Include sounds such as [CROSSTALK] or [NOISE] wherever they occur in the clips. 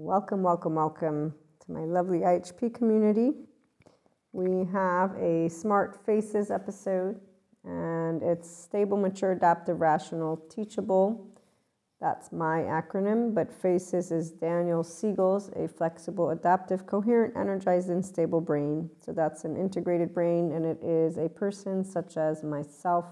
Welcome, welcome, welcome to my lovely IHP community. We have a Smart Faces episode, and it's stable, mature, adaptive, rational, teachable. That's my acronym, but FACES is Daniel Siegel's a flexible, adaptive, coherent, energized, and stable brain. So that's an integrated brain, and it is a person such as myself.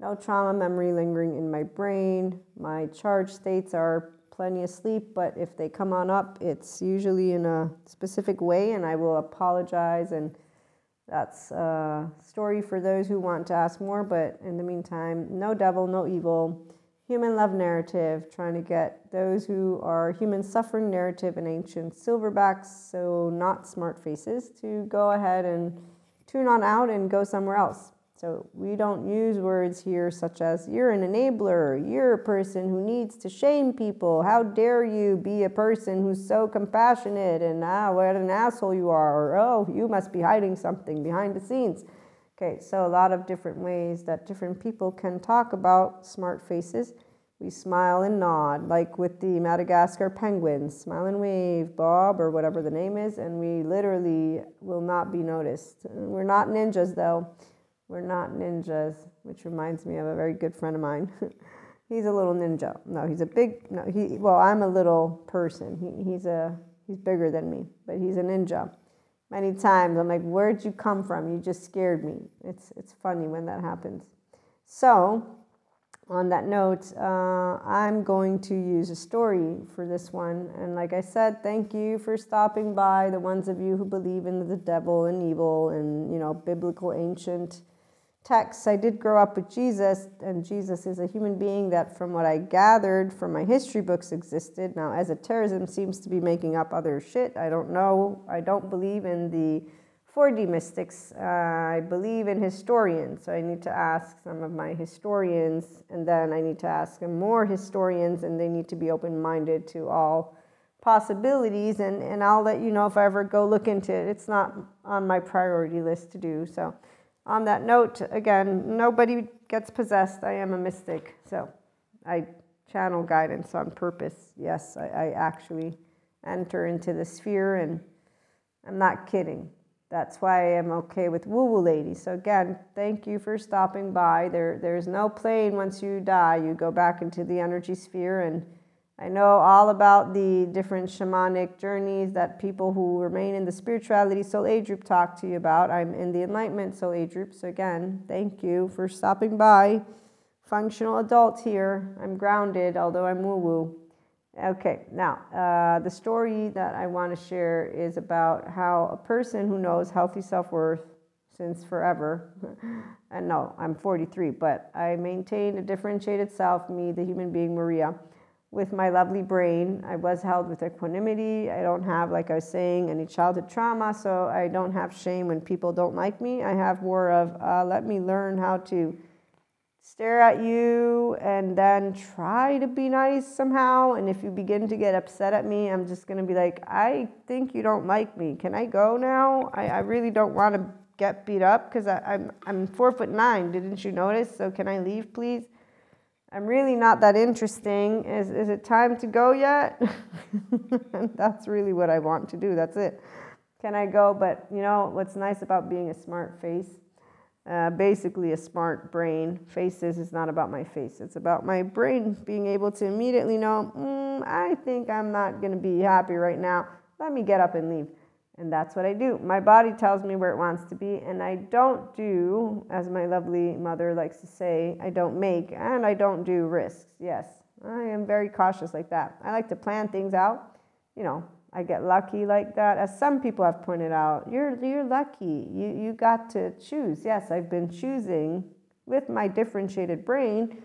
No trauma memory lingering in my brain. My charge states are plenty of sleep, but if they come on up, it's usually in a specific way, and I will apologize. And that's a story for those who want to ask more. But in the meantime, no devil, no evil. Human love narrative, trying to get those who are human suffering narrative and ancient silverbacks, so not smart faces, to go ahead and tune on out and go somewhere else. So we don't use words here such as, you're an enabler, you're a person who needs to shame people, how dare you be a person who's so compassionate, and ah, what an asshole you are, or oh, you must be hiding something behind the scenes. Okay, so a lot of different ways that different people can talk about smart faces. We smile and nod, like with the Madagascar penguins, smile and wave, Bob, or whatever the name is, and we literally will not be noticed. We're not ninjas though. We're not ninjas, which reminds me of a very good friend of mine. [LAUGHS] he's a little ninja. No, he's a big. No, he. Well, I'm a little person. He, he's a. He's bigger than me, but he's a ninja. Many times I'm like, "Where'd you come from? You just scared me." It's it's funny when that happens. So, on that note, uh, I'm going to use a story for this one. And like I said, thank you for stopping by. The ones of you who believe in the devil and evil and you know biblical ancient texts, I did grow up with Jesus, and Jesus is a human being that, from what I gathered from my history books, existed. Now, esotericism seems to be making up other shit. I don't know. I don't believe in the 4D mystics. Uh, I believe in historians. So I need to ask some of my historians, and then I need to ask more historians, and they need to be open minded to all possibilities. And, and I'll let you know if I ever go look into it. It's not on my priority list to do so on that note, again, nobody gets possessed. I am a mystic. So I channel guidance on purpose. Yes, I, I actually enter into the sphere, and I'm not kidding. That's why I am okay with woo woo ladies. So, again, thank you for stopping by. There, there's no plane once you die. You go back into the energy sphere and I know all about the different shamanic journeys that people who remain in the spirituality soul age group talk to you about. I'm in the enlightenment soul age group. So, again, thank you for stopping by. Functional adult here. I'm grounded, although I'm woo woo. Okay, now, uh, the story that I want to share is about how a person who knows healthy self worth since forever, [LAUGHS] and no, I'm 43, but I maintain a differentiated self, me, the human being Maria with my lovely brain. I was held with equanimity. I don't have, like I was saying, any childhood trauma, so I don't have shame when people don't like me. I have more of uh, let me learn how to stare at you and then try to be nice somehow. And if you begin to get upset at me, I'm just going to be like, I think you don't like me. Can I go now? I, I really don't want to get beat up because I'm, I'm four foot nine. Didn't you notice? So can I leave, please? I'm really not that interesting. Is, is it time to go yet? [LAUGHS] that's really what I want to do. That's it. Can I go? But you know what's nice about being a smart face? Uh, basically, a smart brain. Faces is not about my face, it's about my brain being able to immediately know, mm, I think I'm not going to be happy right now. Let me get up and leave. And that's what I do. My body tells me where it wants to be, and I don't do, as my lovely mother likes to say, I don't make and I don't do risks. Yes, I am very cautious like that. I like to plan things out. You know, I get lucky like that. As some people have pointed out, you're, you're lucky. You, you got to choose. Yes, I've been choosing with my differentiated brain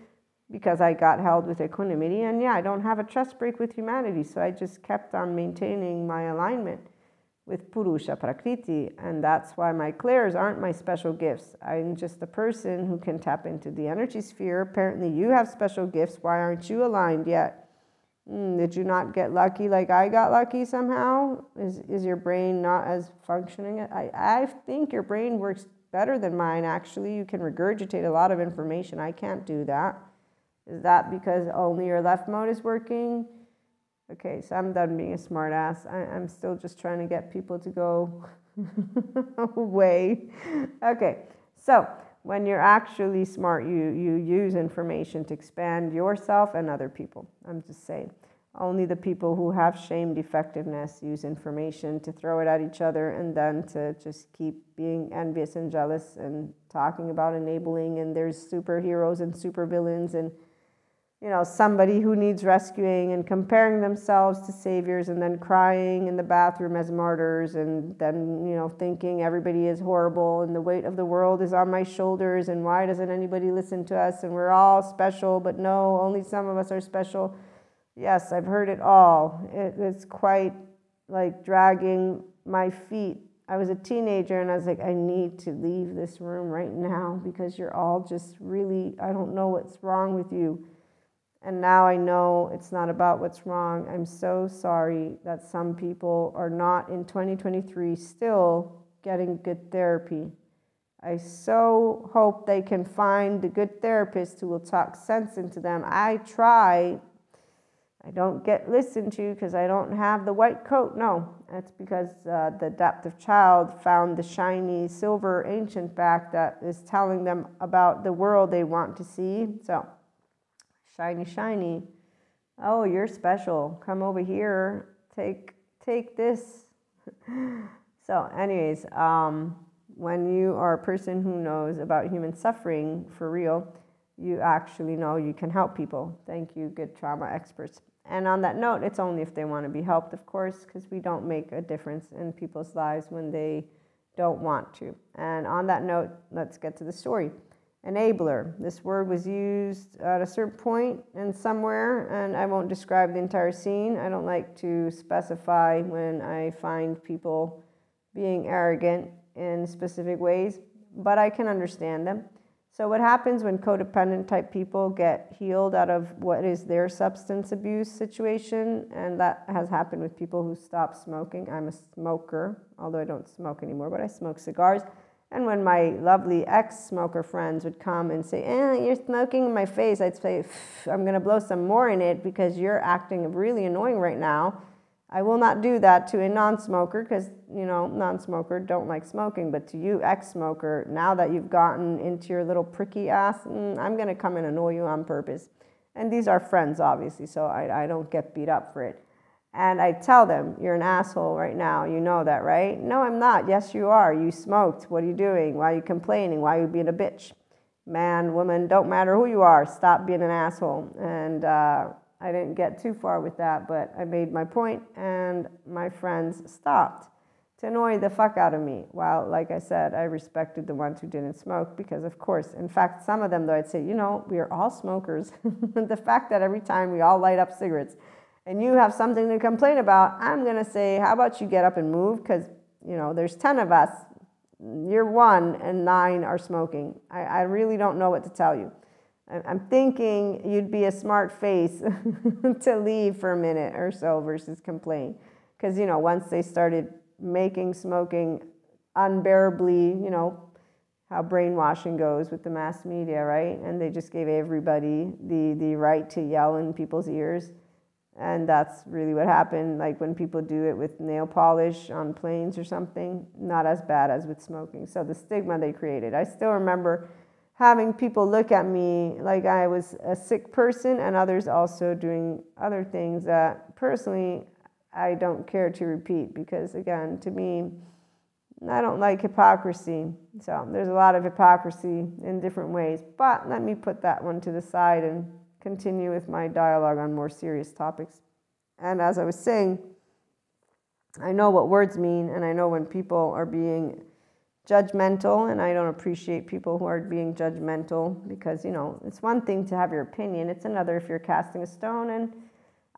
because I got held with equanimity. And yeah, I don't have a trust break with humanity. So I just kept on maintaining my alignment with Purusha Prakriti, and that's why my clairs aren't my special gifts. I'm just a person who can tap into the energy sphere. Apparently, you have special gifts. Why aren't you aligned yet? Mm, did you not get lucky like I got lucky somehow? Is, is your brain not as functioning? I, I think your brain works better than mine, actually. You can regurgitate a lot of information. I can't do that. Is that because only your left mode is working? Okay, so I'm done being a smartass. I'm still just trying to get people to go [LAUGHS] away. Okay, so when you're actually smart, you, you use information to expand yourself and other people. I'm just saying. Only the people who have shame defectiveness use information to throw it at each other and then to just keep being envious and jealous and talking about enabling and there's superheroes and supervillains and you know somebody who needs rescuing and comparing themselves to saviors and then crying in the bathroom as martyrs and then you know thinking everybody is horrible and the weight of the world is on my shoulders and why doesn't anybody listen to us and we're all special but no only some of us are special Yes, I've heard it all. It was quite like dragging my feet. I was a teenager and I was like, I need to leave this room right now because you're all just really, I don't know what's wrong with you. And now I know it's not about what's wrong. I'm so sorry that some people are not in 2023 still getting good therapy. I so hope they can find a good therapist who will talk sense into them. I try I don't get listened to because I don't have the white coat. No, that's because uh, the adaptive child found the shiny silver ancient back that is telling them about the world they want to see. So, shiny, shiny. Oh, you're special. Come over here. Take take this. [LAUGHS] so, anyways, um, when you are a person who knows about human suffering for real, you actually know you can help people. Thank you, good trauma experts. And on that note, it's only if they want to be helped, of course, because we don't make a difference in people's lives when they don't want to. And on that note, let's get to the story. Enabler. This word was used at a certain point and somewhere, and I won't describe the entire scene. I don't like to specify when I find people being arrogant in specific ways, but I can understand them. So, what happens when codependent type people get healed out of what is their substance abuse situation? And that has happened with people who stop smoking. I'm a smoker, although I don't smoke anymore, but I smoke cigars. And when my lovely ex smoker friends would come and say, eh, You're smoking in my face, I'd say, I'm going to blow some more in it because you're acting really annoying right now. I will not do that to a non-smoker because you know non-smoker don't like smoking. But to you, ex-smoker, now that you've gotten into your little pricky ass, mm, I'm gonna come and annoy you on purpose. And these are friends, obviously, so I, I don't get beat up for it. And I tell them, you're an asshole right now. You know that, right? No, I'm not. Yes, you are. You smoked. What are you doing? Why are you complaining? Why are you being a bitch? Man, woman, don't matter who you are. Stop being an asshole. And uh, I didn't get too far with that, but I made my point, and my friends stopped to annoy the fuck out of me. While, like I said, I respected the ones who didn't smoke because, of course, in fact, some of them, though, I'd say, you know, we are all smokers. [LAUGHS] the fact that every time we all light up cigarettes and you have something to complain about, I'm going to say, how about you get up and move? Because, you know, there's 10 of us. You're one, and nine are smoking. I, I really don't know what to tell you. I'm thinking you'd be a smart face [LAUGHS] to leave for a minute or so versus complain. Because, you know, once they started making smoking unbearably, you know, how brainwashing goes with the mass media, right? And they just gave everybody the, the right to yell in people's ears. And that's really what happened. Like when people do it with nail polish on planes or something, not as bad as with smoking. So the stigma they created. I still remember having people look at me like I was a sick person, and others also doing other things that personally I don't care to repeat because, again, to me, I don't like hypocrisy. So there's a lot of hypocrisy in different ways. But let me put that one to the side and continue with my dialogue on more serious topics. And as I was saying, I know what words mean, and I know when people are being judgmental and I don't appreciate people who are being judgmental because you know it's one thing to have your opinion it's another if you're casting a stone and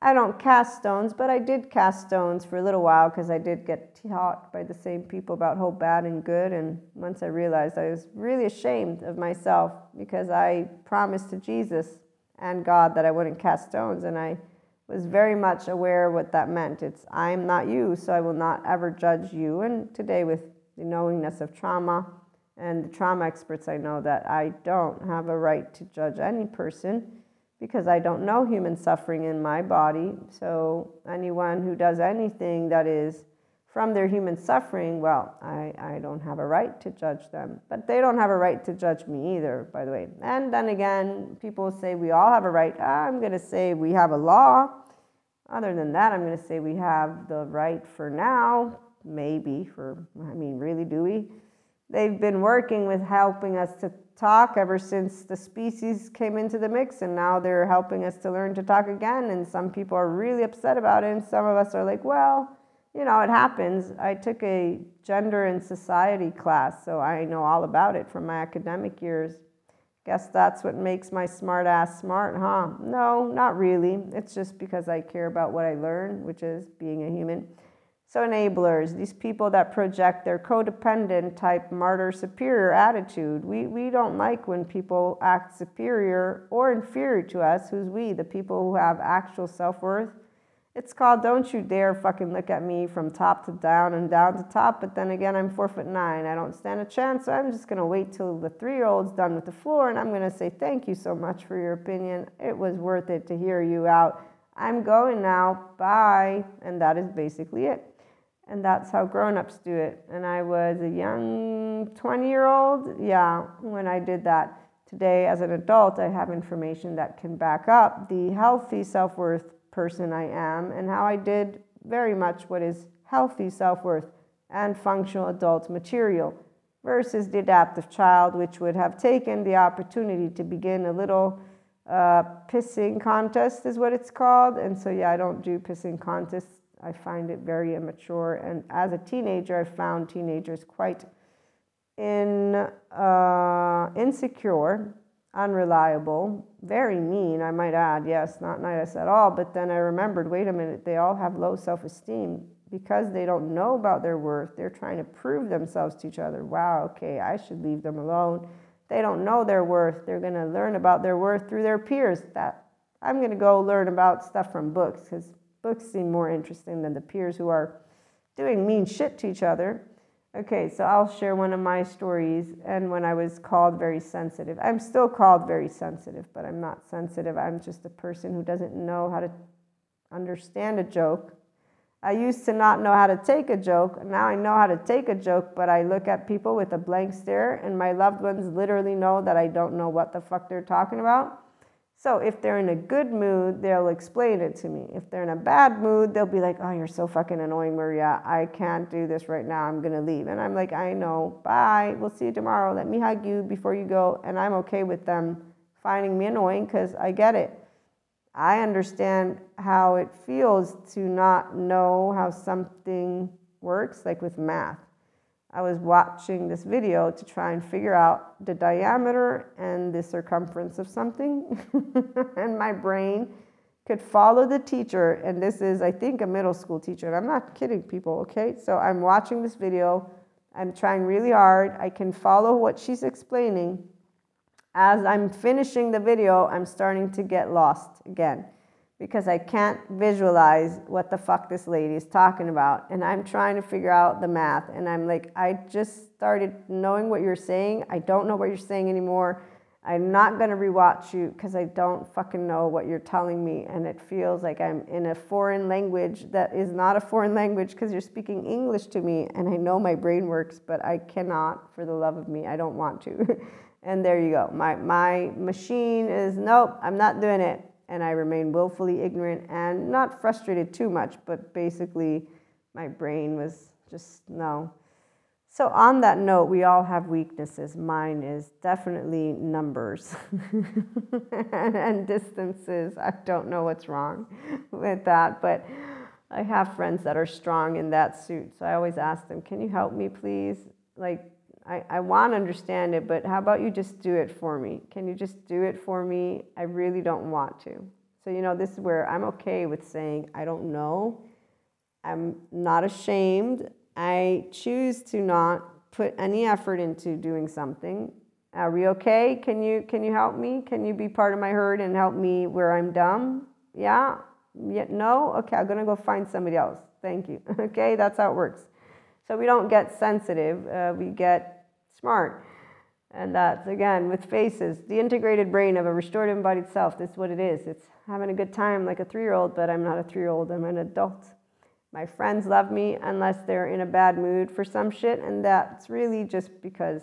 I don't cast stones but I did cast stones for a little while because I did get taught by the same people about hope bad and good and once I realized I was really ashamed of myself because I promised to Jesus and God that I wouldn't cast stones. And I was very much aware what that meant. It's I'm not you so I will not ever judge you. And today with the knowingness of trauma and the trauma experts I know that I don't have a right to judge any person because I don't know human suffering in my body. So, anyone who does anything that is from their human suffering, well, I, I don't have a right to judge them. But they don't have a right to judge me either, by the way. And then again, people say we all have a right. I'm going to say we have a law. Other than that, I'm going to say we have the right for now, maybe, for, I mean, really, do we? They've been working with helping us to talk ever since the species came into the mix, and now they're helping us to learn to talk again. And some people are really upset about it, and some of us are like, well, you know, it happens. I took a gender and society class, so I know all about it from my academic years. Guess that's what makes my smart ass smart, huh? No, not really. It's just because I care about what I learn, which is being a human. So, enablers, these people that project their codependent type martyr superior attitude, we, we don't like when people act superior or inferior to us. Who's we? The people who have actual self worth it's called Don't You Dare Fucking Look at Me from Top to Down and Down to Top. But then again, I'm four foot nine. I don't stand a chance. So I'm just going to wait till the three year old's done with the floor and I'm going to say, Thank you so much for your opinion. It was worth it to hear you out. I'm going now. Bye. And that is basically it. And that's how grown ups do it. And I was a young 20 year old. Yeah, when I did that. Today, as an adult, I have information that can back up the healthy self worth person I am and how I did very much what is healthy self worth and functional adult material versus the adaptive child, which would have taken the opportunity to begin a little uh, pissing contest, is what it's called. And so, yeah, I don't do pissing contests. I find it very immature. And as a teenager, I found teenagers quite in, uh, insecure unreliable, very mean, I might add. Yes, not nice at all. But then I remembered wait a minute, they all have low self esteem because they don't know about their worth. They're trying to prove themselves to each other. Wow, okay, I should leave them alone. They don't know their worth. They're going to learn about their worth through their peers. That I'm going to go learn about stuff from books because books seem more interesting than the peers who are doing mean shit to each other. Okay, so I'll share one of my stories and when I was called very sensitive. I'm still called very sensitive, but I'm not sensitive. I'm just a person who doesn't know how to understand a joke. I used to not know how to take a joke. Now I know how to take a joke, but I look at people with a blank stare, and my loved ones literally know that I don't know what the fuck they're talking about. So if they're in a good mood, they'll explain it to me. If they're in a bad mood, they'll be like, "Oh, you're so fucking annoying, Maria. I can't do this right now. I'm gonna leave." And I'm like, "I know. Bye. We'll see you tomorrow. Let me hug you before you go." And I'm okay with them finding me annoying because I get it. I understand how it feels to not know how something works, like with math. I was watching this video to try and figure out the diameter and the circumference of something. [LAUGHS] and my brain could follow the teacher. And this is, I think, a middle school teacher. And I'm not kidding people, okay? So I'm watching this video. I'm trying really hard. I can follow what she's explaining. As I'm finishing the video, I'm starting to get lost again because I can't visualize what the fuck this lady is talking about. And I'm trying to figure out the math. And I'm like, I just started knowing what you're saying. I don't know what you're saying anymore. I'm not going to rewatch you because I don't fucking know what you're telling me. And it feels like I'm in a foreign language that is not a foreign language because you're speaking English to me. And I know my brain works, but I cannot for the love of me. I don't want to. [LAUGHS] and there you go. My, my machine is, nope, I'm not doing it and I remained willfully ignorant and not frustrated too much, but basically my brain was just no. So, on that note, we all have weaknesses. Mine is definitely numbers and, [LAUGHS] and, distances. I don't know what's wrong with that, but I have friends that are strong in that suit. So, I always ask them, Can you help me, please? Like, I, I want to understand it, but how about you just do it for me? Can you just do it for me? I really don't want to. So, you know, this is where I'm okay with saying, I don't know. I'm not ashamed. I choose to not put any effort into doing something. Are we okay? Can you can you help me? Can you be part of my herd and help me where I'm dumb? Yeah? Yeah no? Okay, I'm gonna go find somebody else. Thank you. [LAUGHS] okay, that's how it works. So we don't get sensitive, uh, we get smart. And that's again with faces, the integrated brain of a restored embodied self. This is what it is. It's having a good time like a three year old, but I'm not a three year old, I'm an adult. My friends love me unless they're in a bad mood for some shit, and that's really just because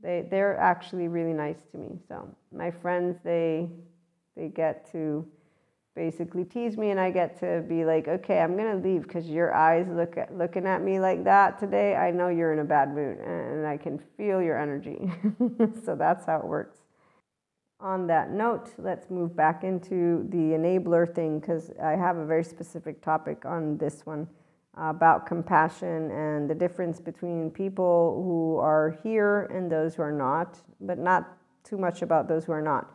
they they're actually really nice to me. So my friends, they they get to basically tease me and I get to be like, okay, I'm gonna leave because your eyes look at, looking at me like that today. I know you're in a bad mood and I can feel your energy. [LAUGHS] so that's how it works. On that note, let's move back into the enabler thing because I have a very specific topic on this one uh, about compassion and the difference between people who are here and those who are not, but not too much about those who are not.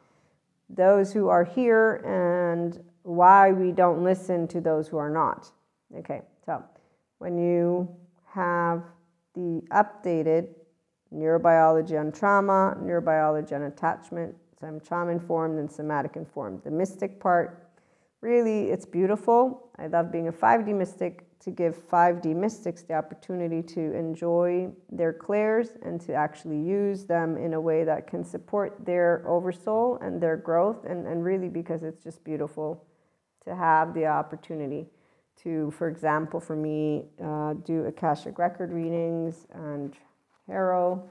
Those who are here and why we don't listen to those who are not. Okay, so when you have the updated neurobiology on trauma, neurobiology on attachment, so I'm trauma informed and somatic informed. The mystic part, really, it's beautiful. I love being a 5D mystic to give 5D mystics the opportunity to enjoy their clairs and to actually use them in a way that can support their oversoul and their growth, and, and really because it's just beautiful to have the opportunity to, for example, for me, uh, do Akashic record readings and tarot,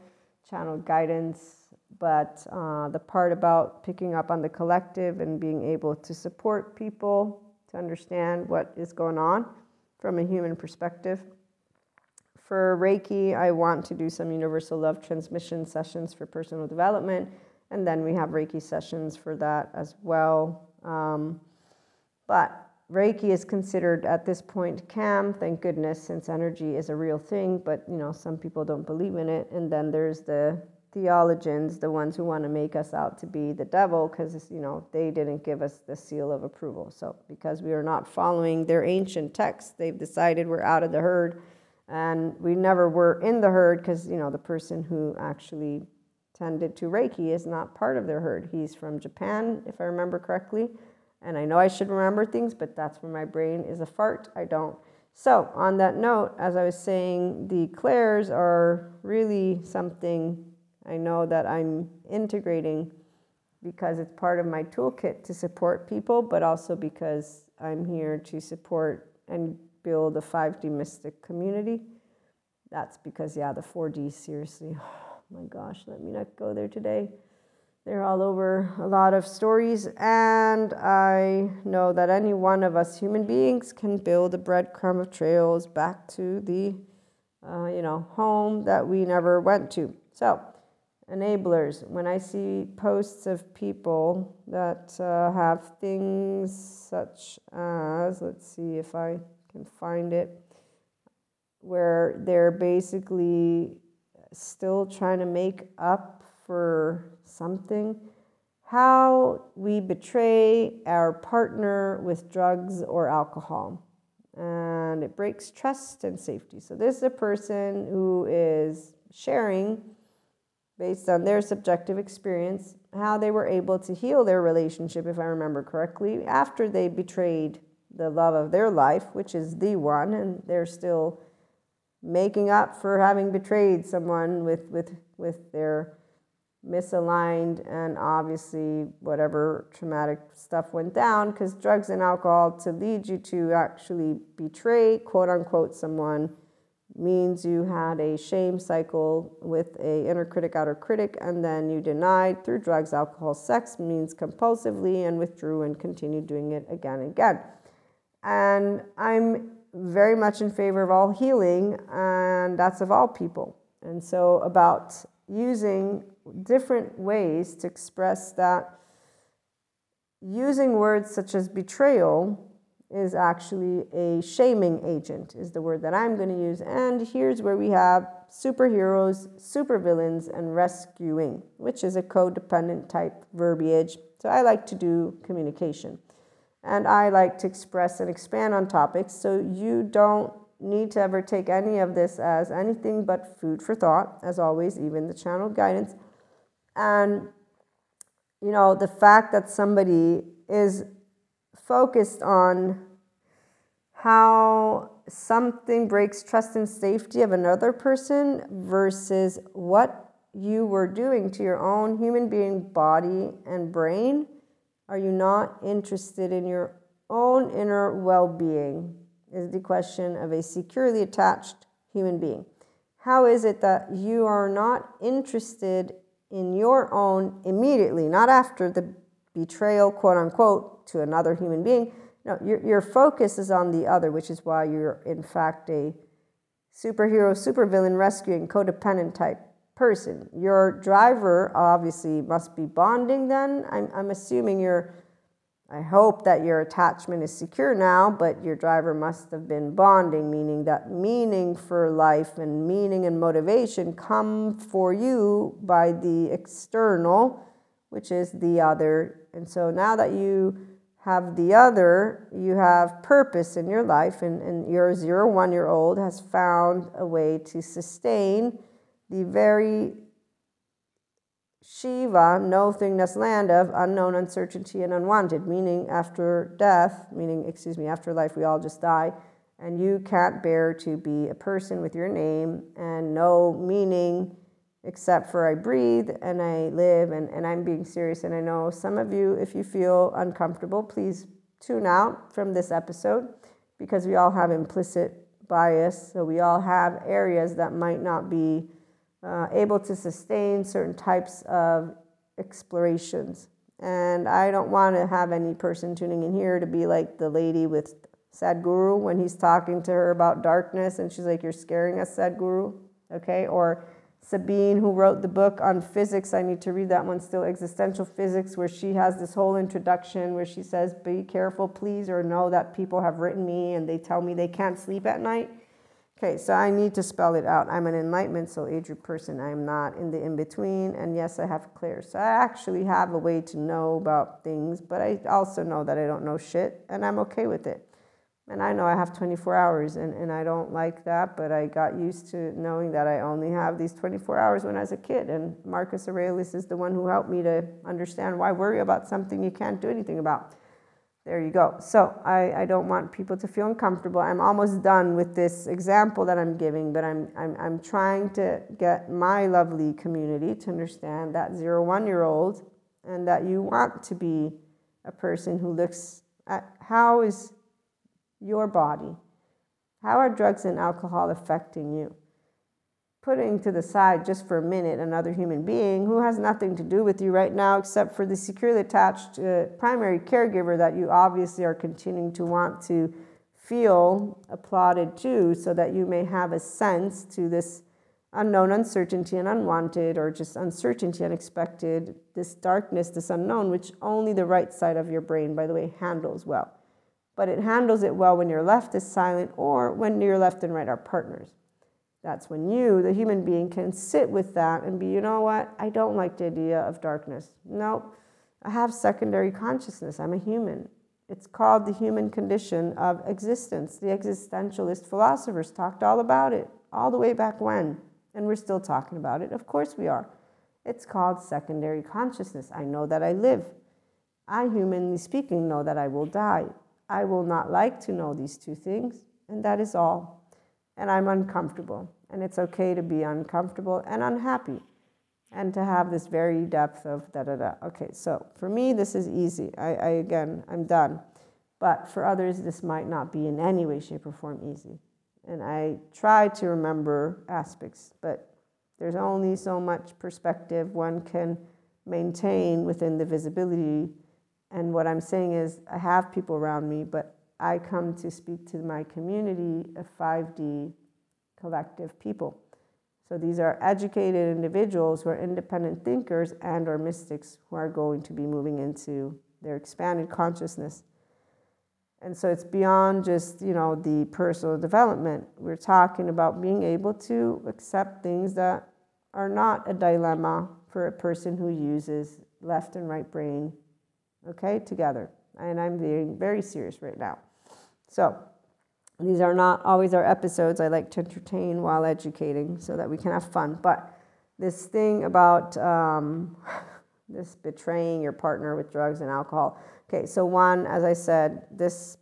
channel guidance. But uh, the part about picking up on the collective and being able to support people to understand what is going on from a human perspective. For Reiki, I want to do some universal love transmission sessions for personal development, and then we have Reiki sessions for that as well. Um, but Reiki is considered at this point CAM, thank goodness, since energy is a real thing, but you know, some people don't believe in it. And then there's the theologians, the ones who want to make us out to be the devil, because you know, they didn't give us the seal of approval. So because we are not following their ancient texts, they've decided we're out of the herd. And we never were in the herd because you know the person who actually tended to Reiki is not part of their herd. He's from Japan, if I remember correctly and I know I should remember things, but that's where my brain is a fart. I don't. So, on that note, as I was saying, the clairs are really something I know that I'm integrating because it's part of my toolkit to support people, but also because I'm here to support and build a 5D mystic community. That's because, yeah, the 4D, seriously, [SIGHS] oh my gosh, let me not go there today. They're all over a lot of stories, and I know that any one of us human beings can build a breadcrumb of trails back to the, uh, you know, home that we never went to. So, enablers. When I see posts of people that uh, have things such as, let's see if I can find it, where they're basically still trying to make up for something, how we betray our partner with drugs or alcohol. And it breaks trust and safety. So, this is a person who is sharing, based on their subjective experience, how they were able to heal their relationship, if I remember correctly, after they betrayed the love of their life, which is the one, and they're still making up for having betrayed someone with, with, with their misaligned and obviously whatever traumatic stuff went down because drugs and alcohol to lead you to actually betray quote unquote someone means you had a shame cycle with a inner critic outer critic and then you denied through drugs alcohol sex means compulsively and withdrew and continued doing it again and again. And i'm very much in favor of all healing and that's of all people. And so about using different ways to express that. Using words such as betrayal is actually a shaming agent is the word that i'm going to use. And here's where we have superheroes supervillains and rescuing which is a codependent type verbiage. So i like to do communication. And i like to express and expand on topics. So you don't need to ever take any of this as anything but food for thought, as always, even the channel guidance. And, you know, the fact that somebody is focused on how something breaks trust and safety of another person versus what you were doing to your own human being body and brain? Are you not interested in your own inner well being? Is the question of a securely attached human being. How is it that you are not interested in your own immediately, not after the betrayal, quote unquote, to another human being? No, your, your focus is on the other, which is why you're, in fact, a superhero, supervillain, rescuing, codependent type person. Your driver obviously must be bonding then. I'm, I'm assuming you're, I hope that your attachment is secure now, but your driver must have been bonding, meaning that meaning for life and meaning and motivation come for you by the external, which is the other. And so now that you have the other, you have purpose in your life, and, and your zero one year old has found a way to sustain the very Shiva, no thingness land of unknown uncertainty and unwanted, meaning after death, meaning, excuse me, after life, we all just die, and you can't bear to be a person with your name and no meaning except for I breathe and I live and, and I'm being serious. And I know some of you, if you feel uncomfortable, please tune out from this episode because we all have implicit bias. So we all have areas that might not be uh, able to sustain certain types of explorations. And I don't want to have any person tuning in here to be like the lady with Sadhguru when he's talking to her about darkness and she's like, You're scaring us, Sadhguru. Okay. Or Sabine, who wrote the book on physics, I need to read that one still, Existential Physics, where she has this whole introduction where she says, Be careful, please, or know that people have written me and they tell me they can't sleep at night. Okay, so I need to spell it out. I'm an enlightenment soul age group person. I'm not in the in between. And yes, I have clear. So I actually have a way to know about things, but I also know that I don't know shit, and I'm okay with it. And I know I have 24 hours, and, and I don't like that, but I got used to knowing that I only have these 24 hours when I was a kid. And Marcus Aurelius is the one who helped me to understand why worry about something you can't do anything about. There you go. So I, I don't want people to feel uncomfortable. I'm almost done with this example that I'm giving, but I'm, I'm, I'm trying to get my lovely community to understand that zero one year old and that you want to be a person who looks at how is your body, how are drugs and alcohol affecting you? Putting to the side just for a minute another human being who has nothing to do with you right now except for the securely attached uh, primary caregiver that you obviously are continuing to want to feel applauded to so that you may have a sense to this unknown uncertainty and unwanted or just uncertainty unexpected this darkness this unknown which only the right side of your brain by the way handles well. But it handles it well when your left is silent or when your left and right are partners that's when you, the human being, can sit with that and be, you know what? I don't like the idea of darkness. No, I have secondary consciousness. I'm a human. It's called the human condition of existence. The existentialist philosophers talked all about it, all the way back when. And we're still talking about it. Of course we are. It's called secondary consciousness. I know that I live. I, humanly speaking, know that I will die. I will not like to know these two things, and that is all and I'm uncomfortable. And it's okay to be uncomfortable and unhappy and to have this very depth of da da da. Okay, so for me, this is easy. I, I again, I'm done. But for others, this might not be in any way, shape, or form easy. And I try to remember aspects, but there's only so much perspective one can maintain within the visibility. And what I'm saying is, I have people around me, but I come to speak to my community uh, of 5D collective people. So these are educated individuals who are independent thinkers and or mystics who are going to be moving into their expanded consciousness. And so it's beyond just, you know, the personal development. We're talking about being able to accept things that are not a dilemma for a person who uses left and right brain, okay, together. And I'm being very serious right now. So these are not always our episodes. I like to entertain while educating so that we can have fun. But this thing about um, [LAUGHS] this betraying your partner with drugs and alcohol. Okay, so one, as I said, this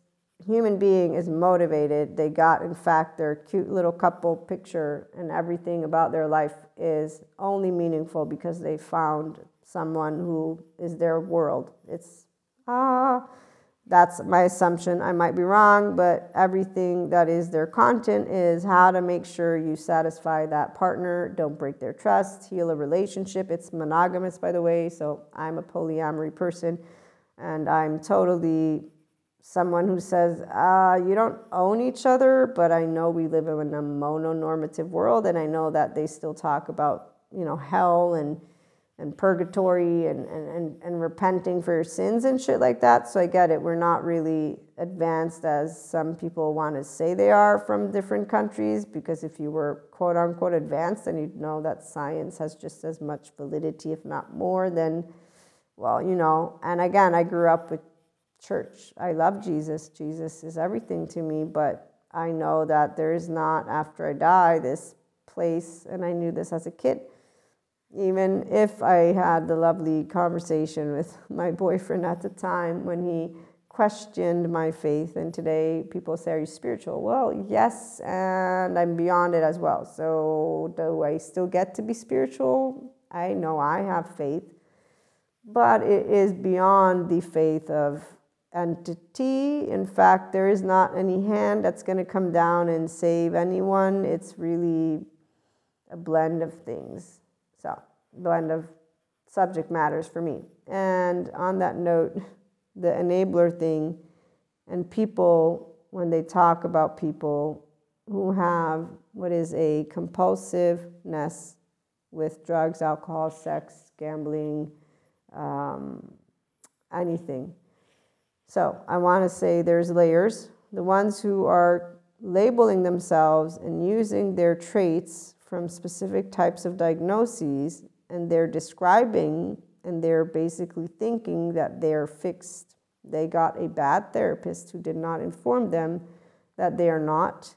human being is motivated. They got, in fact, their cute little couple picture and everything about their life is only meaningful because they found someone who is their world. It's ah, that's my assumption. I might be wrong, but everything that is their content is how to make sure you satisfy that partner, don't break their trust, heal a relationship. It's monogamous, by the way, so I'm a polyamory person, and I'm totally someone who says, uh, you don't own each other, but I know we live in a mononormative world, and I know that they still talk about, you know, hell and and purgatory and, and, and, and repenting for your sins and shit like that. So I get it. We're not really advanced as some people want to say they are from different countries, because if you were quote unquote advanced, then you'd know that science has just as much validity, if not more, than, well, you know. And again, I grew up with church. I love Jesus. Jesus is everything to me, but I know that there is not, after I die, this place, and I knew this as a kid even if I had the lovely conversation with [LAUGHS] my boyfriend at the time when he questioned my faith. And today people say, Are you spiritual? Well, yes, and I'm beyond it as well. So, do I still get to be spiritual? I know I have faith, but it is beyond the faith of entity. In fact, there is not any hand that's going to come down and save anyone. It's really a blend of things. Blend of subject matters for me. And on that note, [LAUGHS] the enabler thing and people, when they talk about people who have what is a compulsiveness with drugs, alcohol, sex, gambling, um, anything. So I want to say there's layers. The ones who are labeling themselves and using their traits from specific types of diagnoses and they're describing and they're basically thinking that they're fixed. They got a bad therapist who did not inform them that they are not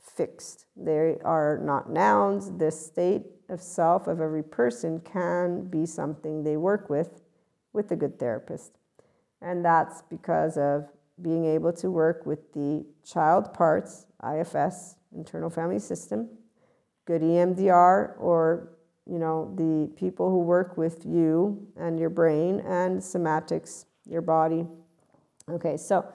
fixed. They are not nouns. The state of self of every person can be something they work with with a good therapist. And that's because of being able to work with the child parts, IFS, internal family system, good EMDR or you know the people who work with you and your brain and somatics your body. Okay so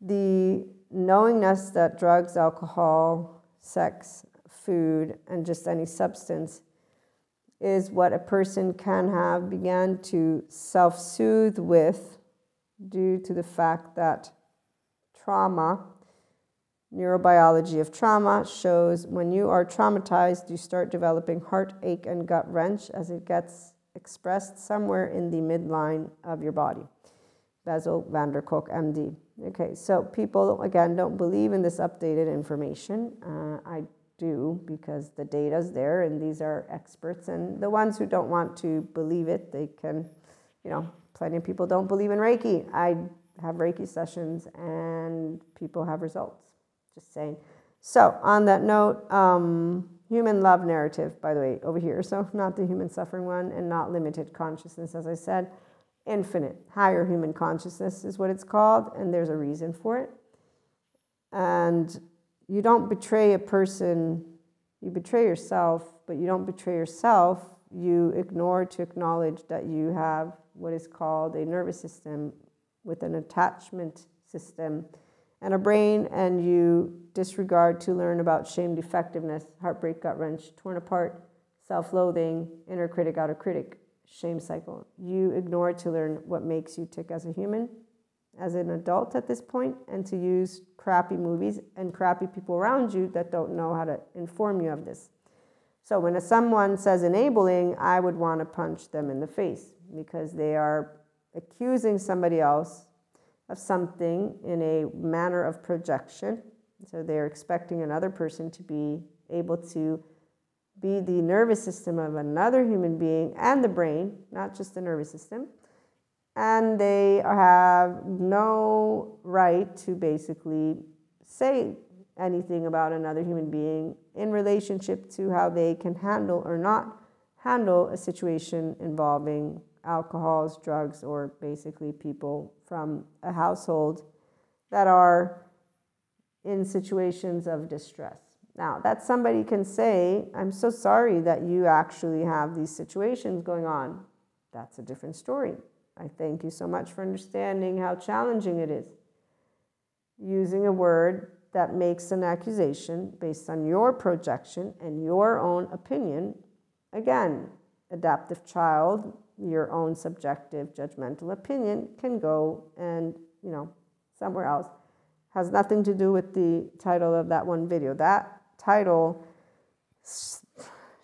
the knowingness that drugs alcohol sex food and just any substance is what a person can have began to self-soothe with due to the fact that trauma Neurobiology of trauma shows when you are traumatized, you start developing heartache and gut wrench as it gets expressed somewhere in the midline of your body. Bessel van der Kolk, MD. Okay, so people, again, don't believe in this updated information. Uh, I do because the data is there and these are experts. And the ones who don't want to believe it, they can, you know, plenty of people don't believe in Reiki. I have Reiki sessions and people have results. Just saying. So, on that note, um, human love narrative, by the way, over here. So, not the human suffering one and not limited consciousness, as I said. Infinite, higher human consciousness is what it's called, and there's a reason for it. And you don't betray a person, you betray yourself, but you don't betray yourself. You ignore to acknowledge that you have what is called a nervous system with an attachment system and a brain, and you disregard to learn about shame, defectiveness, heartbreak, gut wrench, torn apart, self loathing, inner critic, outer critic, shame cycle. You ignore to learn what makes you tick as a human, as an adult at this point, and to use crappy movies and crappy people around you that don't know how to inform you of this. So when someone says enabling, I would want to punch them in the face because they are accusing somebody else of something in a manner of projection. So they're expecting another person to be able to be the nervous system of another human being and the brain, not just the nervous system. And they have no right to basically say anything about another human being in relationship to how they can handle or not handle a situation involving alcohols, drugs, or basically people from a household that are in situations of distress. Now, that somebody can say, I'm so sorry that you actually have these situations going on. That's a different story. I thank you so much for understanding how challenging it is. Using a word that makes an accusation based on your projection and your own opinion, again, adaptive child, your own subjective judgmental opinion can go and, you know, somewhere else. Has nothing to do with the title of that one video. That title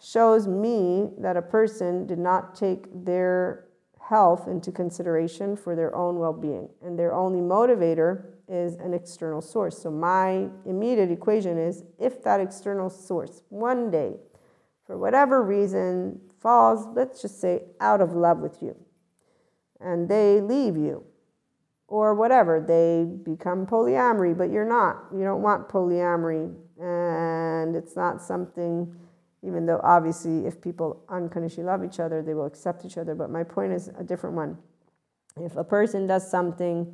shows me that a person did not take their health into consideration for their own well being, and their only motivator is an external source. So, my immediate equation is if that external source one day, for whatever reason, falls, let's just say, out of love with you, and they leave you, or whatever, they become polyamory, but you're not. You don't want polyamory, and it's not something, even though obviously if people unconditionally love each other, they will accept each other. But my point is a different one. If a person does something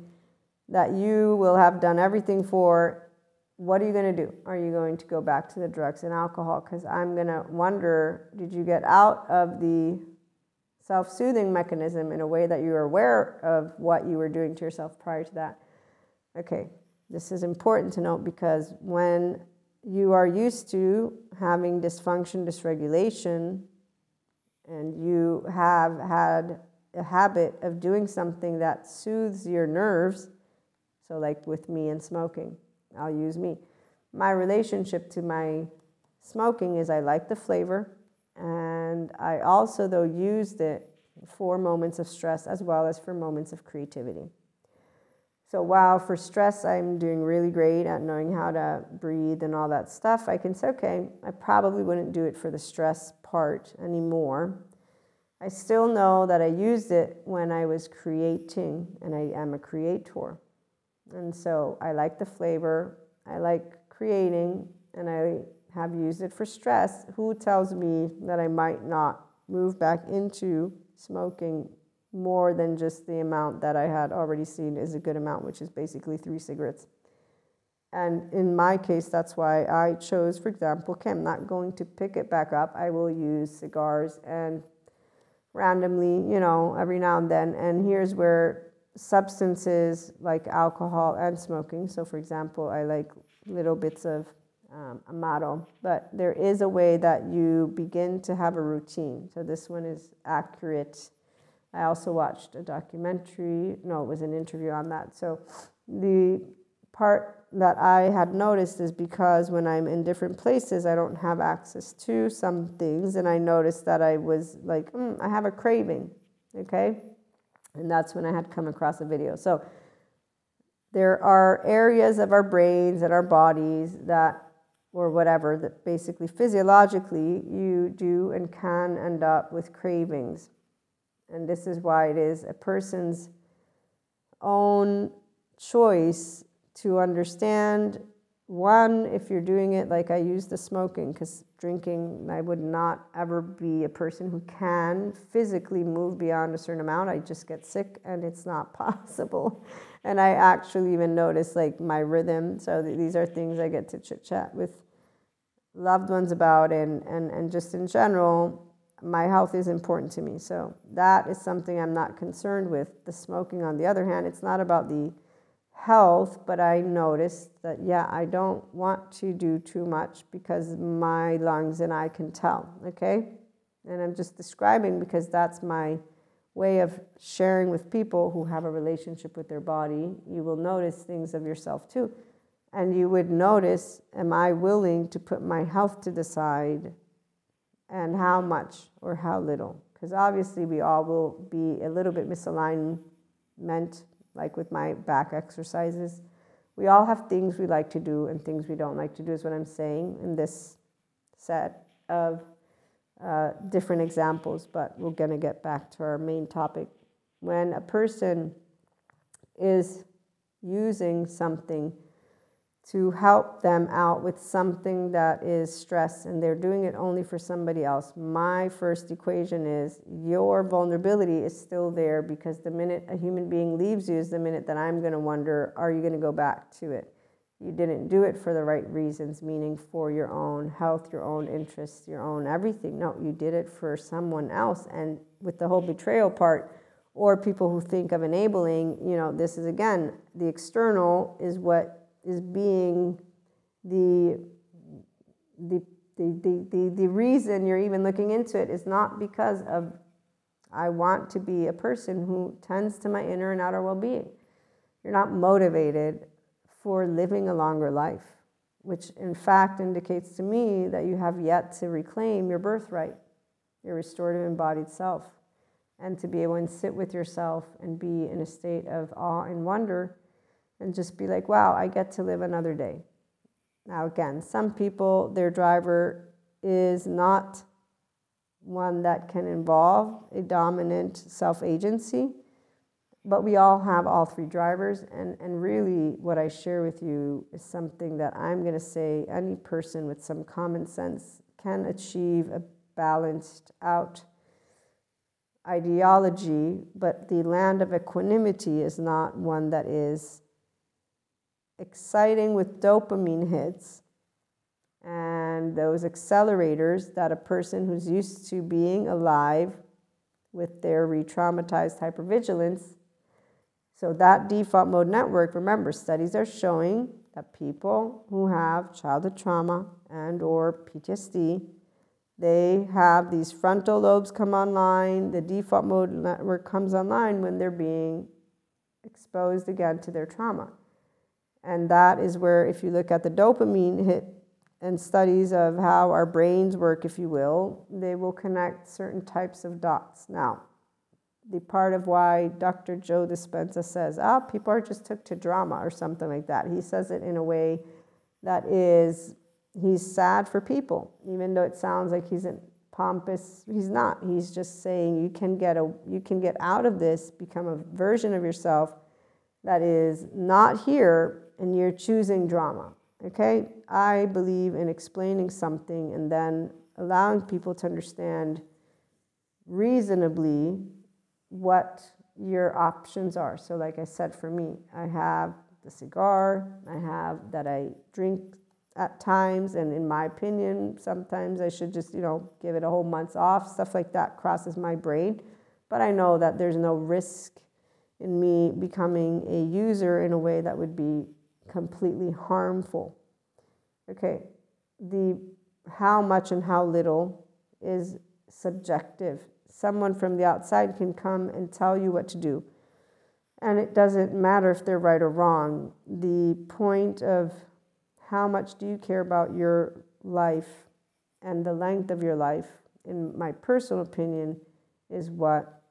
that you will have done everything for, what are you going to do? Are you going to go back to the drugs and alcohol? Because I'm going to wonder did you get out of the self soothing mechanism in a way that you are aware of what you were doing to yourself prior to that. Okay, this is important to note because when you are used to having dysfunction, dysregulation, and you have had a habit of doing something that soothes your nerves, so like with me and smoking, I'll use me. My relationship to my smoking is I like the flavor, and I also, though, used it for moments of stress as well as for moments of creativity. So while for stress I'm doing really great at knowing how to breathe and all that stuff, I can say, okay, I probably wouldn't do it for the stress part anymore. I still know that I used it when I was creating, and I am a creator. And so I like the flavor, I like creating, and I have used it for stress, who tells me that I might not move back into smoking more than just the amount that I had already seen is a good amount, which is basically three cigarettes. And in my case, that's why I chose, for example, okay, I'm not going to pick it back up. I will use cigars and randomly, you know, every now and then. And here's where substances like alcohol and smoking, so for example, I like little bits of um, Amaro, but there is a way that you begin to have a routine. So this one is accurate. I also watched a documentary, no, it was an interview on that. So the part that I had noticed is because when I'm in different places, I don't have access to some things, and I noticed that I was like, mm, I have a craving, okay? And that's when I had come across a video. So there are areas of our brains and our bodies that or whatever, that basically physiologically you do and can end up with cravings. And this is why it is a person's own choice to understand one, if you're doing it like I use the smoking, because drinking, I would not ever be a person who can physically move beyond a certain amount. I just get sick and it's not [LAUGHS] possible. And I actually even notice like my rhythm. So these are things I get to chit chat with loved ones about and, and, and just in general my health is important to me so that is something i'm not concerned with the smoking on the other hand it's not about the health but i noticed that yeah i don't want to do too much because my lungs and i can tell okay? And i'm just describing because that's my way of sharing with people who have a relationship with their body. You will notice things of yourself too. And you would notice am I willing to put my health to the side and how much or how little? Because obviously, we all will be a little bit misalignment, like with my back exercises. We all have things we like to do and things we don't like to do, is what I'm saying in this set of uh, different examples, but we're going to get back to our main topic. When a person is using something to help them out with something that is stress and they're doing it only for somebody else. My first equation is your vulnerability is still there because the minute a human being leaves you is the minute that I'm going to wonder, are you going to go back to it? you didn't do it for the right reasons, meaning for your own health, your own interests, your own everything. No, you did it for someone else. And with the whole betrayal part, or people who think of enabling, you know, this is again, the external is what is being the, the, the, the, the, reason you're even looking into it is not because of I want to be a person who tends to my inner and outer well being. You're not motivated for living a longer life, which in fact indicates to me that you have yet to reclaim your birthright, your restorative embodied self, and to be able to sit with yourself and be in a state of awe and wonder and just be like, wow, I get to live another day. Now, again, some people, their driver is not one that can involve a dominant self agency but we all have all three drivers and, and really what i share with you is something that i'm going to say any person with some common sense can achieve a balanced out ideology but the land of equanimity is not one that is exciting with dopamine hits and those accelerators that a person who's used to being alive with their re traumatized hypervigilance so that default mode network, remember, studies are showing that people who have childhood trauma and or PTSD, they have these frontal lobes come online. The default mode network comes online when they're being exposed again to their trauma. And that is where, if you look at the dopamine hit and studies of how our brains work, if you will, they will connect certain types of dots. Now, the part of why Dr. Joe Dispenza says, ah, people are just took to drama or something like that. He says it in a way that is, he's sad for people, even though it sounds like he's pompous. He's not. He's just saying you can get a, you can get out of this, become a version of yourself that is not here, and you're choosing drama. Okay, I believe in explaining something and then allowing people to understand reasonably what your options are. So, like I said, for me, I have the cigar, I have that I drink at times, and in my opinion, sometimes I should just, you know, give it a whole month off. Stuff like that crosses my brain. But I know that there's no risk in me becoming a user in a way that would be completely harmful. Okay, the how much and how little is subjective someone from the outside can come and tell you what to do. And it doesn't matter if they're right or wrong. The point of how much do you care about your life and the length of your life, in my personal opinion, is what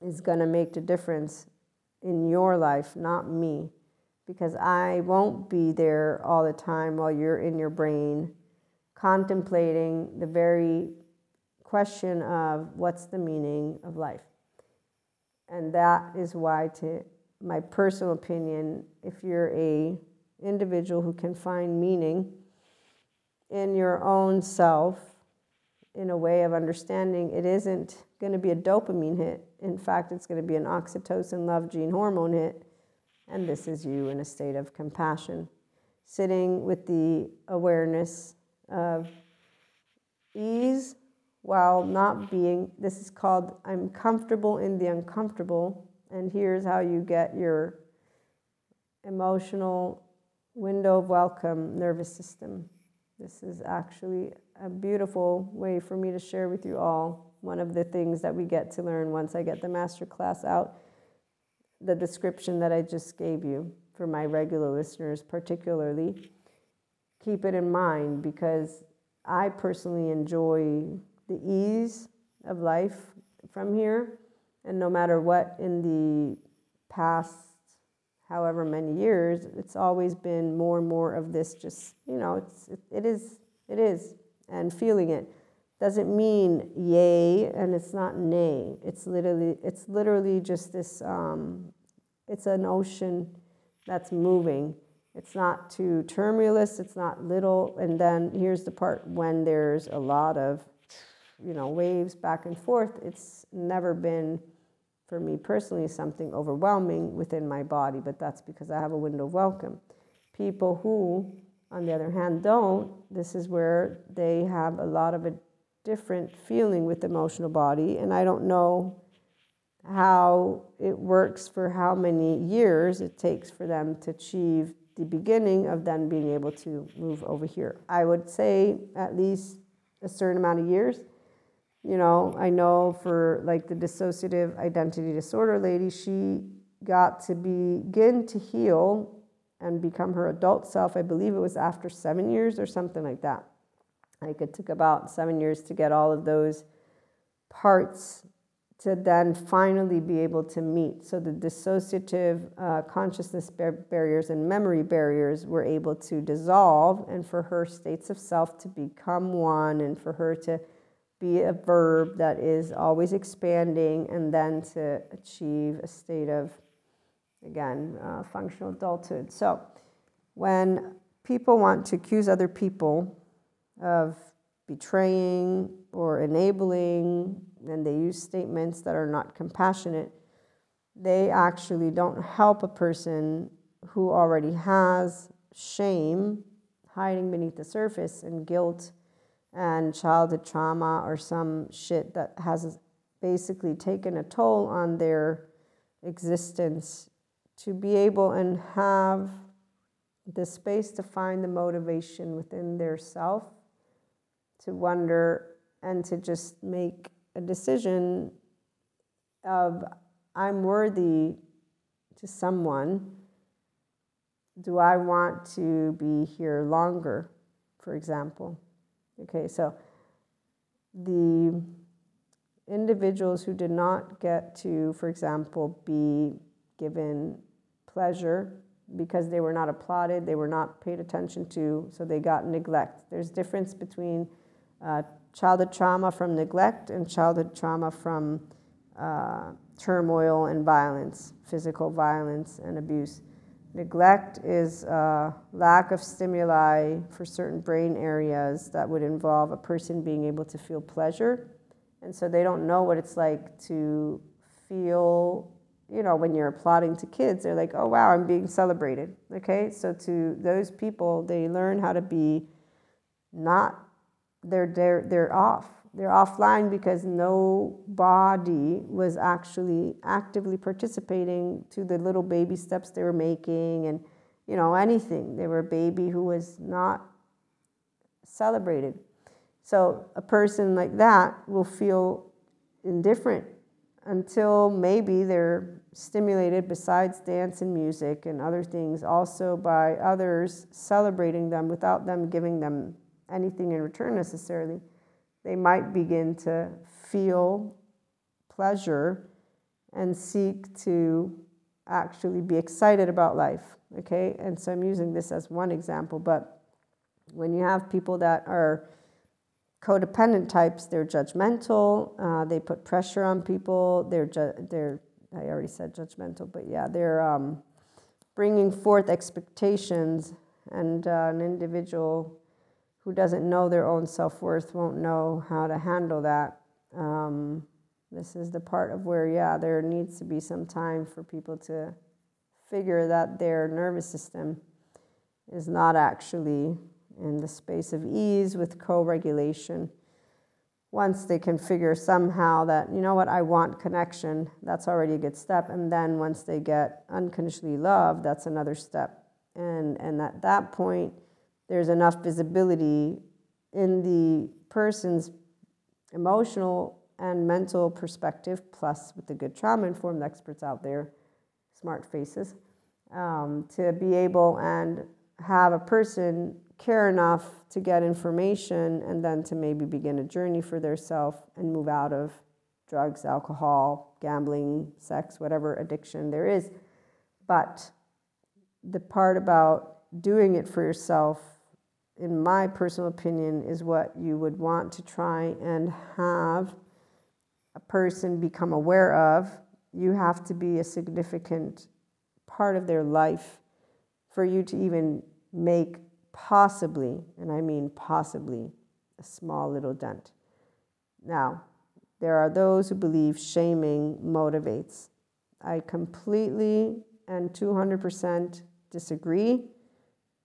is going to make the difference in your life, not me. Because I won't be there all the time while you're in your brain contemplating the very question of what's the meaning of life. And that is why, to my personal opinion, if you're a individual who can find meaning in your own self in a way of understanding, it isn't going to be a dopamine hit. In fact, it's going to be an oxytocin love gene hormone hit. And this is you in a state of compassion, sitting with the awareness of ease while not being, this is called I'm comfortable in the uncomfortable. And here's how you get your emotional window of welcome nervous system. This is actually a beautiful way for me to share with you all one of the things that we get to learn once I get the master class out. The description that I just gave you for my regular listeners, particularly. Keep it in mind because I personally enjoy the ease of life from here. And no matter what in the past, however many years, it's always been more and more of this just, you know, it's, it, it is, it is, and feeling it doesn't mean yay and it's not nay. It's literally, it's literally just this, um, it's an ocean that's moving. It's not too tumultuous, it's not little. And then here's the part when there's a lot of you know, waves back and forth, it's never been, for me personally, something overwhelming within my body, but that's because I have a window of welcome. People who, on the other hand, don't, this is where they have a lot of different feeling with the emotional body. And I don't know how it works for how many years it takes for them to achieve the beginning of then being able to move over here. I would say at least a certain amount of years. You know, I know for like the dissociative identity disorder lady, she got to begin to heal and become her adult self. I believe it was after seven years or something like that. Like it took about seven years to get all of those parts to then finally be able to meet. So the dissociative uh, consciousness bar- barriers and memory barriers were able to dissolve, and for her states of self to become one, and for her to be a verb that is always expanding, and then to achieve a state of, again, uh, functional adulthood. So when people want to accuse other people of betraying or enabling and they use statements that are not compassionate, they actually don't help a person who already has shame hiding beneath the surface and guilt and childhood trauma or some shit that has basically taken a toll on their existence. To be able and have the space to find the motivation within their self to wonder and to just make a decision of I'm worthy to someone. Do I want to be here longer, for example? Okay, so the individuals who did not get to, for example, be given pleasure because they were not applauded, they were not paid attention to, so they got neglect. There's difference between uh, childhood trauma from neglect and childhood trauma from uh, turmoil and violence, physical violence and abuse. Neglect is uh, lack of stimuli for certain brain areas that would involve a person being able to feel pleasure. And so they don't know what it's like to feel, you know, when you're applauding to kids, they're like, oh, wow, I'm being celebrated. Okay, so to those people, they learn how to be not they're, they're, they're off. They're offline because nobody was actually actively participating to the little baby steps they were making and, you know, anything. They were a baby who was not celebrated. So a person like that will feel indifferent until maybe they're stimulated besides dance and music and other things also by others celebrating them without them giving them anything in return necessarily, they might begin to feel pleasure and seek to actually be excited about life. Okay, and so I'm using this as one example, but when you have people that are codependent types, they're judgmental, uh, they put pressure on people, they're, ju- they're I already said judgmental, but yeah, they're um, bringing forth expectations, and uh, an individual who doesn't know their own self worth won't know how to handle that. Um, this is the part of where, yeah, there needs to be some time for people to figure that their nervous system is not actually in the space of ease with co regulation. Once they can figure somehow that, you know what, I want connection, that's already a good step. And then once they get unconditionally loved, that's another step. And, and at that point, there's enough visibility in the person's emotional and mental perspective, plus with the good trauma informed experts out there, smart faces, um, to be able and have a person care enough to get information and then to maybe begin a journey for their self and move out of drugs, alcohol, gambling, sex, whatever addiction there is. But the part about doing it for yourself in my personal opinion, is what you would want to try and have a person become aware of. You have to be a significant part of their life for you to even make possibly, and I mean possibly, a small little dent. Now, there are those who believe shaming motivates. I completely and 200% disagree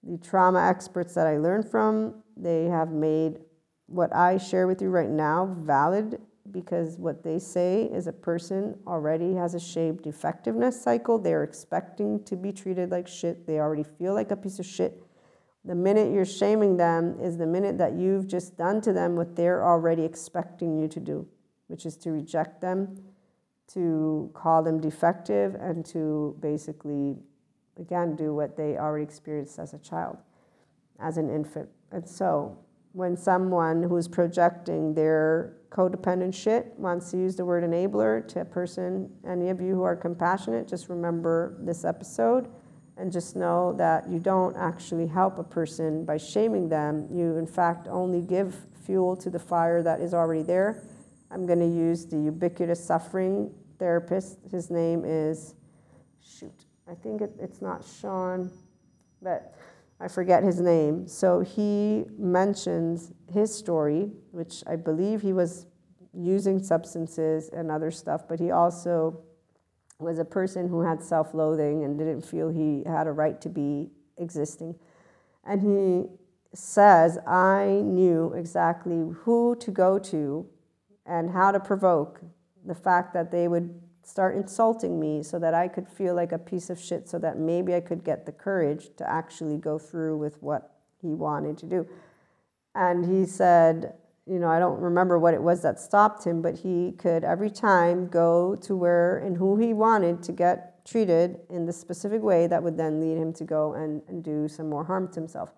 the trauma experts that I learned from, they have made what I share with you right now valid because what they say is a person already has a shame defectiveness cycle. They're expecting to be treated like shit. They already feel like a piece of shit. The minute you're shaming them is the minute that you've just done to them what they're already expecting you to do, which is to reject them, to call them defective, and to basically, again, do what they already experienced as a child, as an infant. And so when someone who's projecting their codependent shit wants to use the word enabler to a person, any of you who are compassionate, just remember this episode and just know that you don't actually help a person by shaming them. You, in fact, only give fuel to the fire that is already there. I'm going to use the ubiquitous suffering therapist. His name is, shoot, I think it, it's not Sean, but I forget his name. So he mentions his story, which I believe he was using substances and other stuff, but he also was a person who had self loathing and didn't feel he had a right to be existing. And he says, I knew exactly who to go to and how to provoke the fact that they would start insulting me so that I could feel like a piece of shit, so that maybe I could get the courage to actually go through with what he wanted to do. And he said, you know, I don't remember what it was that stopped him, but he could every time go to where and who he wanted to get treated in the specific way that would then lead him to go and, and do some more harm to himself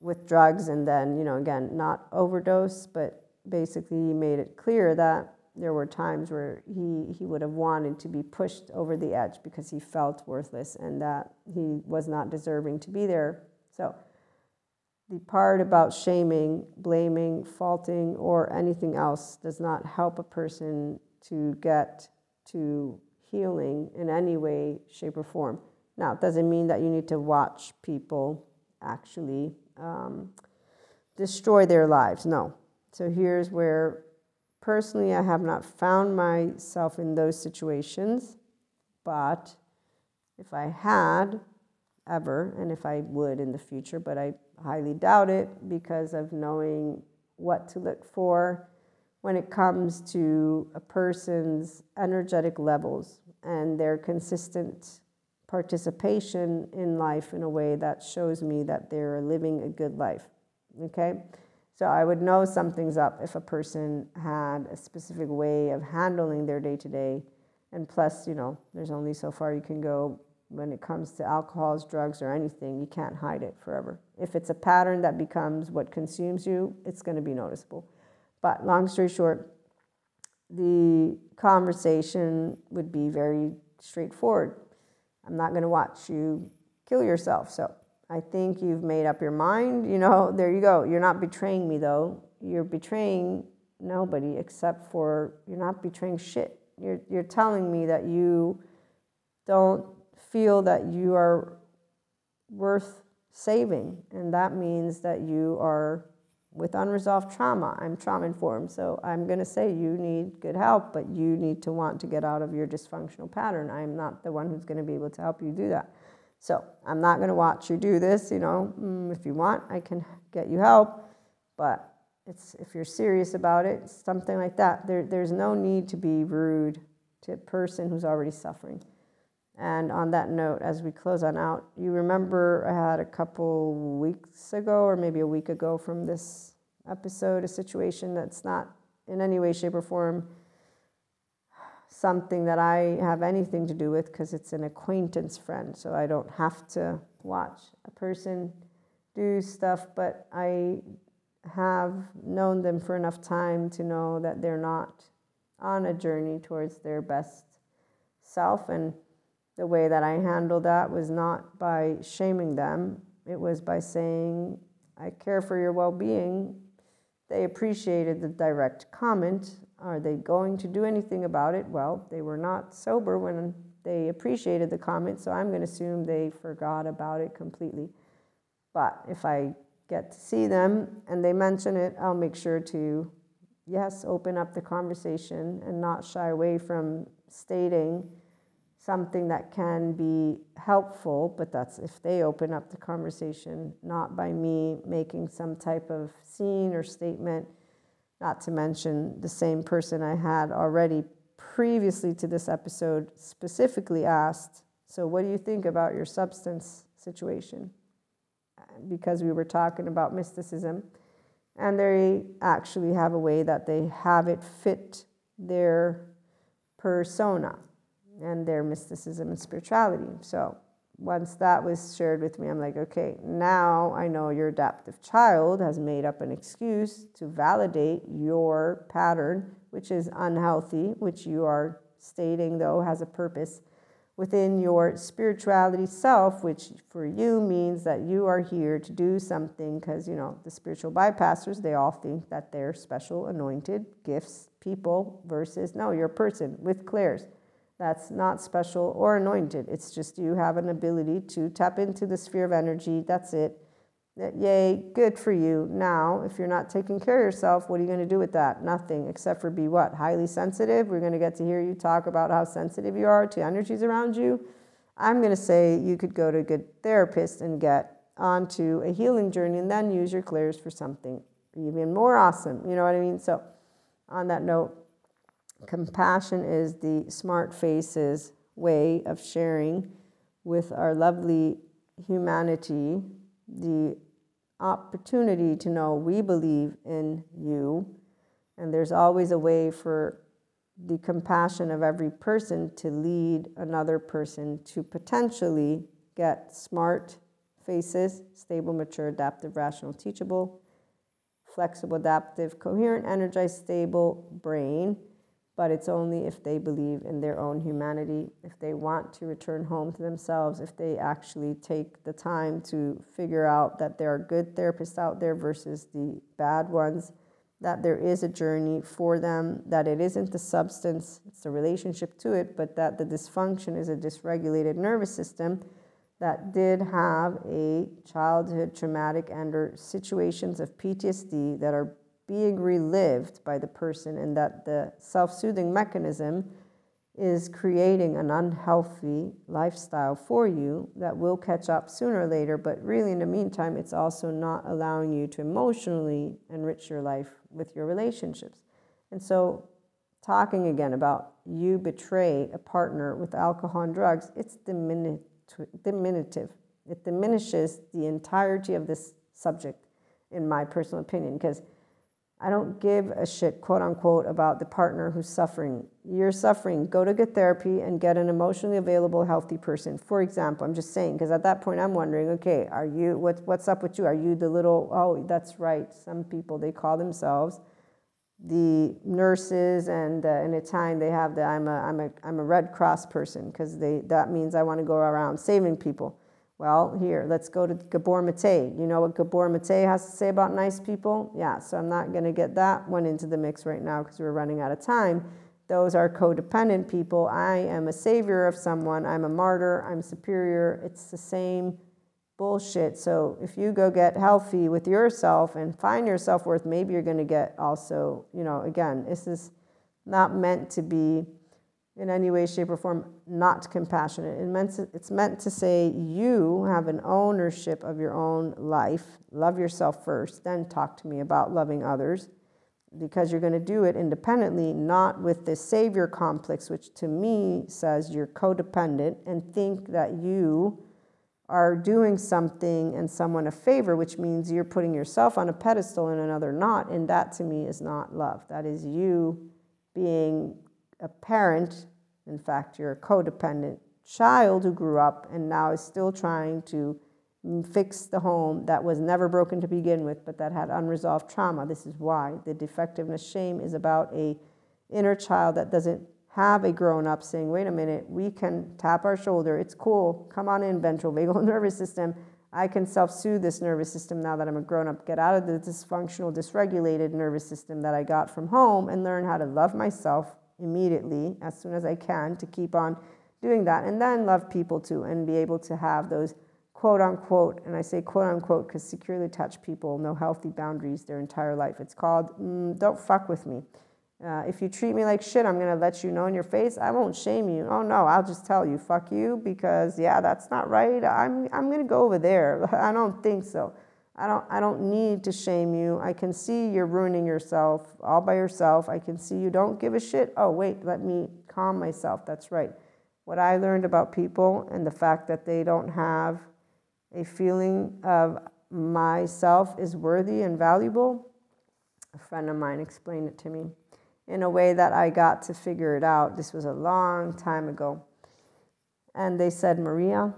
with drugs. And then, you know, again, not overdose, but basically he made it clear that there were times where he, he would have wanted to be pushed over the edge because he felt worthless and that he was not deserving to be there. So, the part about shaming, blaming, faulting, or anything else does not help a person to get to healing in any way, shape, or form. Now, it doesn't mean that you need to watch people actually um, destroy their lives. No. So, here's where Personally, I have not found myself in those situations, but if I had ever, and if I would in the future, but I highly doubt it because of knowing what to look for when it comes to a person's energetic levels and their consistent participation in life in a way that shows me that they're living a good life. Okay? So I would know something's up if a person had a specific way of handling their day to day. And plus, you know, there's only so far you can go when it comes to alcohols, drugs, or anything. You can't hide it forever. If it's a pattern that becomes what consumes you, it's going to be noticeable. But long story short, the conversation would be very straightforward. I'm not going to watch you kill yourself. So I think you've made up your mind. You know, [LAUGHS] there you go. You're not betraying me, though. You're betraying nobody except for you're not betraying shit. You're, you're telling me that you don't feel that you are worth saving. And that means that you are with unresolved trauma. I'm trauma informed. So I'm going to say you need good help, but you need to want to get out of your dysfunctional pattern. I'm not the one who's going to be able to help you do that. So I'm not going to watch you do this. You know, mm, if you want, I can get you help. But it's if you're serious about it, something like that. There, there's no need to be rude to a person who's already suffering. And on that note, as we close on out, you remember I had a couple weeks ago, or maybe a week ago from this episode, a situation that's not in any way, shape, or form something that I have anything to do with because it's an acquaintance friend. So I don't have to watch a person do stuff, but I have known them for enough time to know that they're not on a journey towards their best self. And the way that I handled that was not by shaming them, it was by saying, I care for your well being. They appreciated the direct comment are they going to do anything about it? Well, they were not sober when they appreciated the comment, so I'm going to assume they forgot about it completely. But if I get to see them and they mention it, I'll make sure to, yes, open up the conversation and not shy away from stating something that can be helpful, but that's if they open up the conversation, not by me making some type of scene or statement. Not to mention the same person I had already previously to this episode specifically asked, So, what do you think about your substance situation? Because we were talking about mysticism, and they actually have a way that they have it fit their persona and their mysticism and spirituality. So once that was shared with me, I'm like, okay, now I know your adaptive child has made up an excuse to validate your pattern, which is unhealthy, which you are stating, though, has a purpose within your spirituality self, which for you means that you are here to do something because, you know, the spiritual bypassers, they all think that they're special, anointed gifts, people, versus no, you're a person with clairs that's not special or anointed. It's just you have an ability to tap into the sphere of energy. That's it. Yay, good for you. Now, if you're not taking care of yourself, what are you going to do with that? Nothing except for be what? Highly sensitive. We're going to get to hear you talk about how sensitive you are to energies around you. I'm going to say you could go to a good therapist and get onto a healing journey and then use your clairs for something even more awesome. You know what I mean? So, on that note, Compassion is the smart faces way of sharing with our lovely humanity the opportunity to know we believe in you. And there's always a way for the compassion of every person to lead another person to potentially get smart faces, stable, mature, adaptive, rational, teachable, flexible, adaptive, coherent, energized, stable brain but it's only if they believe in their own humanity, if they want to return home to themselves, if they actually take the time to figure out that there are good therapists out there versus the bad ones, that there is a journey for them, that it isn't the substance, it's the relationship to it, but that the dysfunction is a dysregulated nervous system that did have a childhood traumatic and or situations of PTSD that are being relived by the person and that the self soothing mechanism is creating an unhealthy lifestyle for you that will catch up sooner or later. But really, in the meantime, it's also not allowing you to emotionally enrich your life with your relationships. And so, talking again about you betray a partner with alcohol and drugs, it's diminutive. It diminishes the entirety of this subject, in my personal opinion, because I don't give a shit, quote unquote, about the partner who's suffering. You're suffering. Go to get therapy and get an emotionally available, healthy person. For example, I'm just saying, because at that point I'm wondering, okay, are you, what, what's up with you? Are you the little, oh, that's right. Some people, they call themselves the nurses and uh, in Italian they have the I'm a, I'm a, I'm a Red Cross person because they, that means I want to go around saving people. Well, here, let's go to Gabor Mate. You know what Gabor Mate has to say about nice people? Yeah, so I'm not going to get that one into the mix right now because we're running out of time. Those are codependent people. I am a savior of someone. I'm a martyr. I'm superior. It's the same bullshit. So if you go get healthy with yourself and find your self worth, maybe you're going to get also, you know, again, this is not meant to be in any way, shape, or form not compassionate. It meant to, it's meant to say you have an ownership of your own life. Love yourself first, then talk to me about loving others because you're going to do it independently, not with this savior complex, which to me says you're codependent and think that you are doing something and someone a favor, which means you're putting yourself on a pedestal and another not. And that to me is not love. That is you being a parent, in fact, you're a codependent child who grew up and now is still trying to fix the home that was never broken to begin with, but that had unresolved trauma. This is why the defectiveness shame is about a inner child that doesn't have a grown up saying, wait a minute, we can tap our shoulder. It's cool. Come on in, ventral vagal [LAUGHS] nervous system. I can self soothe this nervous system now that I'm a grown up. Get out of the dysfunctional, dysregulated nervous system that I got from home and learn how to love myself immediately as soon as I can to keep on doing that. And then love people too and be able to have those quote unquote, and I say quote unquote because securely attached people know healthy boundaries their entire life. It's called mm, Don't Fuck With Me. Uh, if you treat me like shit, I'm going to let you know in your face. I won't shame you. Oh no, I'll just tell you, fuck you, because yeah, that's not right. I'm, I'm going to go over there. [LAUGHS] I don't think so. I don't, I don't need to shame you. I can see you're ruining yourself all by yourself. I can see you don't give a shit. Oh, wait, let me calm myself. That's right. What I learned about people and the fact that they don't have a feeling of myself is worthy and valuable, a friend of mine explained it to me in a way that I got to figure it out. This was a long time ago. And they said, Maria,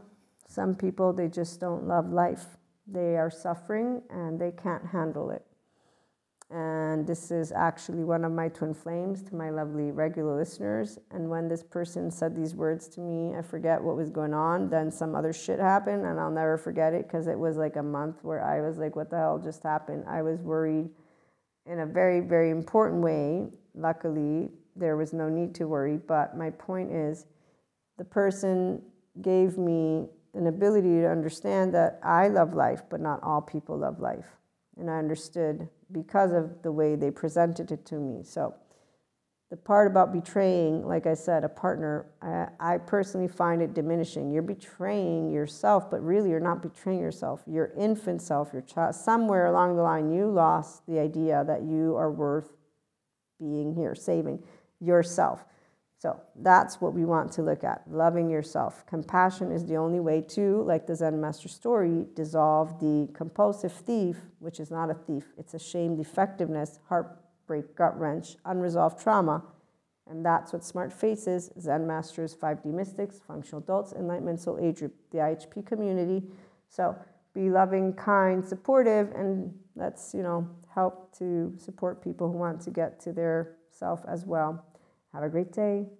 some people, they just don't love life. They are suffering and they can't handle it. And this is actually one of my twin flames to my lovely regular listeners. And when this person said these words to me, I forget what was going on. Then some other shit happened, and I'll never forget it because it was like a month where I was like, what the hell just happened? I was worried in a very, very important way. Luckily, there was no need to worry. But my point is, the person gave me an ability to understand that I love life, but not all people love life. And I understood because of the way they presented it to me. So, the part about betraying, like I said, a partner, I, I, personally find it diminishing. You're betraying yourself, but really you're not betraying yourself. Your infant self, your child, somewhere along the line, you lost the idea that you are worth being here, saving yourself. So that's what we want to look at loving yourself. Compassion is the only way to, like the Zen Master story, dissolve the compulsive thief, which is not a thief, it's a shame, defectiveness, heartbreak, gut wrench, unresolved trauma. And that's what Smart Faces, Zen Masters, 5D Mystics, Functional Adults, Enlightenment Soul Age Group, the IHP community. So be loving, kind, supportive, and let's, you know, help to support people who want to get to their self as well. Have a great day.